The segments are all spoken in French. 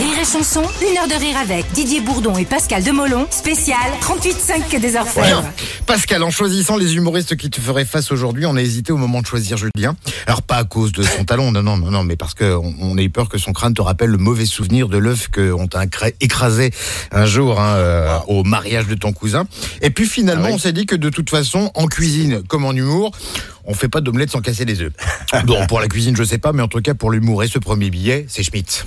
Rire et chanson, une heure de rire avec Didier Bourdon et Pascal Demolon, spécial 38.5 des Orfèvres. Pascal, en choisissant les humoristes qui te feraient face aujourd'hui, on a hésité au moment de choisir Julien. Alors pas à cause de son talent, non, non, non, non, mais parce qu'on on a eu peur que son crâne te rappelle le mauvais souvenir de l'œuf qu'on t'a écrasé un jour hein, euh, au mariage de ton cousin. Et puis finalement, on s'est dit que de toute façon, en cuisine comme en humour, on fait pas d'omelette sans casser les œufs. Bon, pour la cuisine, je sais pas, mais en tout cas pour l'humour et ce premier billet, c'est Schmitt.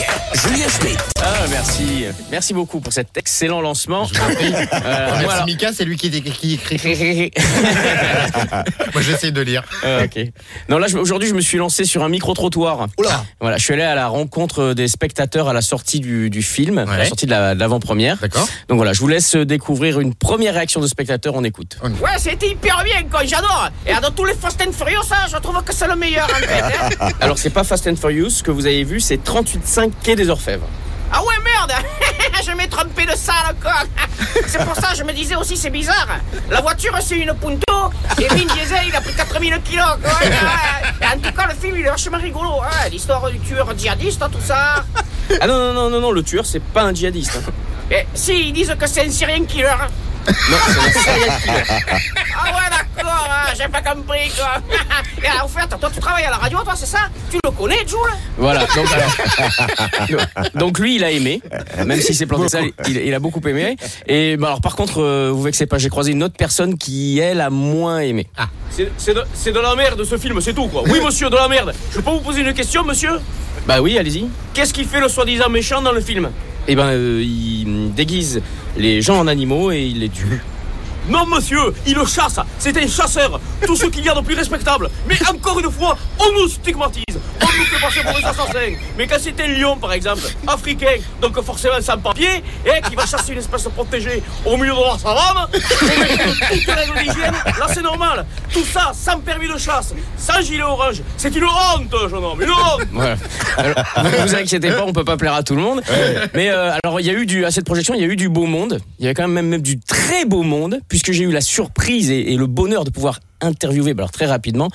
Julien Schmitt. Ah, merci. Merci beaucoup pour cet excellent lancement. Euh, Merci voilà. Mika, c'est lui qui, qui écrit. Moi j'essaie de lire. Ah, ok. Non, là, aujourd'hui, je me suis lancé sur un micro-trottoir. Oula Voilà, je suis allé à la rencontre des spectateurs à la sortie du, du film, à la sortie de la- de l'avant-première. D'accord. Donc voilà, je vous laisse découvrir une première réaction de spectateurs, on écoute. Ouais, c'était hyper bien, quoi, j'adore. Et dans tous les Fast and Furious, hein, je trouve que c'est le meilleur, en fait. hein. Alors, c'est pas Fast and Furious, ce que vous avez vu, c'est 38.5 Quai des Orfèvres. Ah ouais, merde Je m'ai trompé de salle encore. C'est pour ça que je me disais aussi, c'est bizarre. La voiture, c'est une Punto, et Vin Diesel, il a pris 4000 kilos, quoi. En tout cas, le film, il est vachement rigolo. hein. L'histoire du tueur djihadiste, tout ça. Ah non, non, non, non, non, le tueur, c'est pas un djihadiste. hein. Et si, ils disent que c'est un Syrien killer. hein. Non, c'est un serial killer. Ah ouais, j'ai pas compris, quoi. Et alors, en fait, toi, tu travailles à la radio, toi, c'est ça Tu le connais, Jules Voilà, donc, alors- donc lui, il a aimé, même s'il s'est planté ça, il, il a beaucoup aimé. Et bah, alors par contre, euh, vous vexez pas, j'ai croisé une autre personne qui, elle, a moins aimé. C'est c'est de, c'est de la merde ce film, c'est tout quoi. Oui monsieur, de la merde. Je peux vous poser une question monsieur? Bah oui, allez-y. Qu'est-ce qui fait le soi-disant méchant dans le film? Et ben, euh, il déguise les gens en animaux et il les tue. Non monsieur, il le chasse. C'est un chasseur. Tout ce qu'il y a de plus respectable. Mais encore une fois, on nous stigmatise. Nous fait passer pour des assassins. Mais quand c'est un lion par exemple, africain, donc forcément sans papier, et qui va chasser une espèce protégée au milieu de la savane, et toute règle d'hygiène, là c'est normal. Tout ça sans permis de chasse, sans gilet orange. C'est une honte, jeune homme, une honte. Voilà. Alors, vous vous inquiétez pas, on peut pas plaire à tout le monde. Mais euh, alors, il y a eu du, à cette projection, il y a eu du beau monde. Il y avait quand même, même du très beau monde, puisque j'ai eu la surprise et, et le bonheur de pouvoir interviewer, bah alors très rapidement,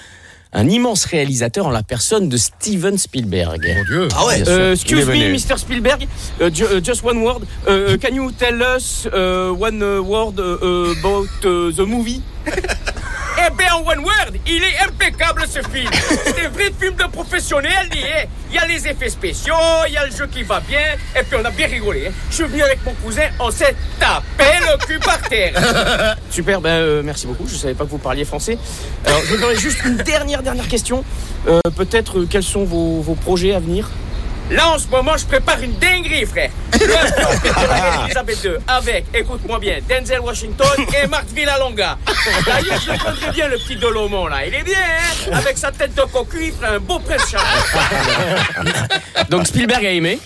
un immense réalisateur en la personne de Steven Spielberg. Mon Dieu. Ah ouais. Uh, excuse me, Mr. Spielberg. Uh, ju- uh, just one word. Uh, can you tell us uh, one uh, word about uh, the movie? Eh bien, en one word, il est impeccable ce film. C'est un vrai film de professionnel. Il y a les effets spéciaux, il y a le jeu qui va bien, et puis on a bien rigolé. hein. Je suis venu avec mon cousin, on s'est tapé le cul par terre. Super, ben, euh, merci beaucoup. Je savais pas que vous parliez français. Alors, je voudrais juste une dernière, dernière question. Euh, Peut-être euh, quels sont vos, vos projets à venir? Là, en ce moment, je prépare une dinguerie, frère. Elisabeth II avec, écoute-moi bien, Denzel Washington et Marc Villalonga. D'ailleurs, je le prendrais bien, le petit Dolomon, là. Il est bien, hein Avec sa tête de cocu, il ferait un beau prince charmant. Donc Spielberg a aimé,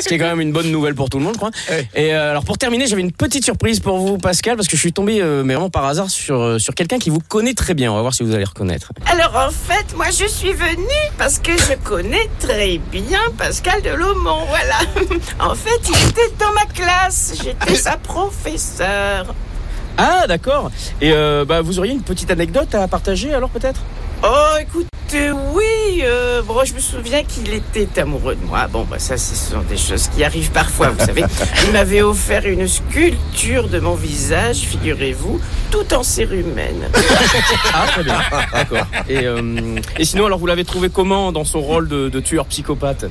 ce qui est quand même une bonne nouvelle pour tout le monde, je crois. Et euh, alors pour terminer, j'avais une petite surprise pour vous, Pascal, parce que je suis tombé, euh, mais vraiment par hasard, sur, euh, sur quelqu'un qui vous connaît très bien. On va voir si vous allez reconnaître. Alors en fait, moi je suis venue parce que je connais très bien Pascal Delomont, voilà. En fait, il était dans ma classe, j'étais sa professeure. Ah, d'accord. Et euh, bah, vous auriez une petite anecdote à partager alors peut-être? Oh, écoute, euh, oui, euh, bon, je me souviens qu'il était amoureux de moi. Bon, bah ça, ce sont des choses qui arrivent parfois, vous savez. Il m'avait offert une sculpture de mon visage, figurez-vous, tout en cérumen. Ah, très bien. D'accord. Et, euh, et sinon, alors vous l'avez trouvé comment dans son rôle de, de tueur psychopathe?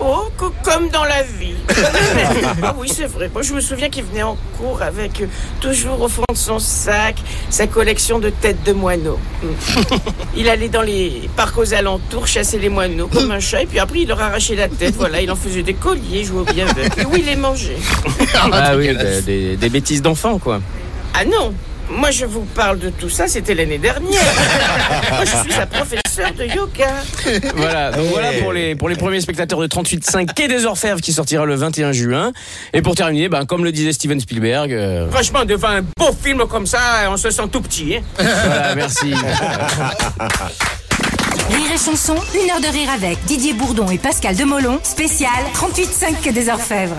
Oh, co- comme dans la vie. ah oui, c'est vrai. Moi, je me souviens qu'il venait en cours avec euh, toujours au fond de son sac sa collection de têtes de moineaux. Mm. Il allait dans les parcs aux alentours chasser les moineaux comme un chat et puis après il leur arrachait la tête. Voilà, il en faisait des colliers, jouait au bien avec. Et oui, il les mangeait. Ah oui, des, des- des bêtises d'enfant, quoi. Ah non moi, je vous parle de tout ça, c'était l'année dernière. Moi, je suis sa professeure de yoga. Voilà, donc voilà pour les, pour les premiers spectateurs de 38.5 Quai des Orfèvres qui sortira le 21 juin. Et pour terminer, ben, comme le disait Steven Spielberg, euh, Franchement, devant un beau film comme ça, on se sent tout petit. Hein voilà, merci. Rire et chanson, une heure de rire avec Didier Bourdon et Pascal Demolon, spécial 38.5 Quai des Orfèvres.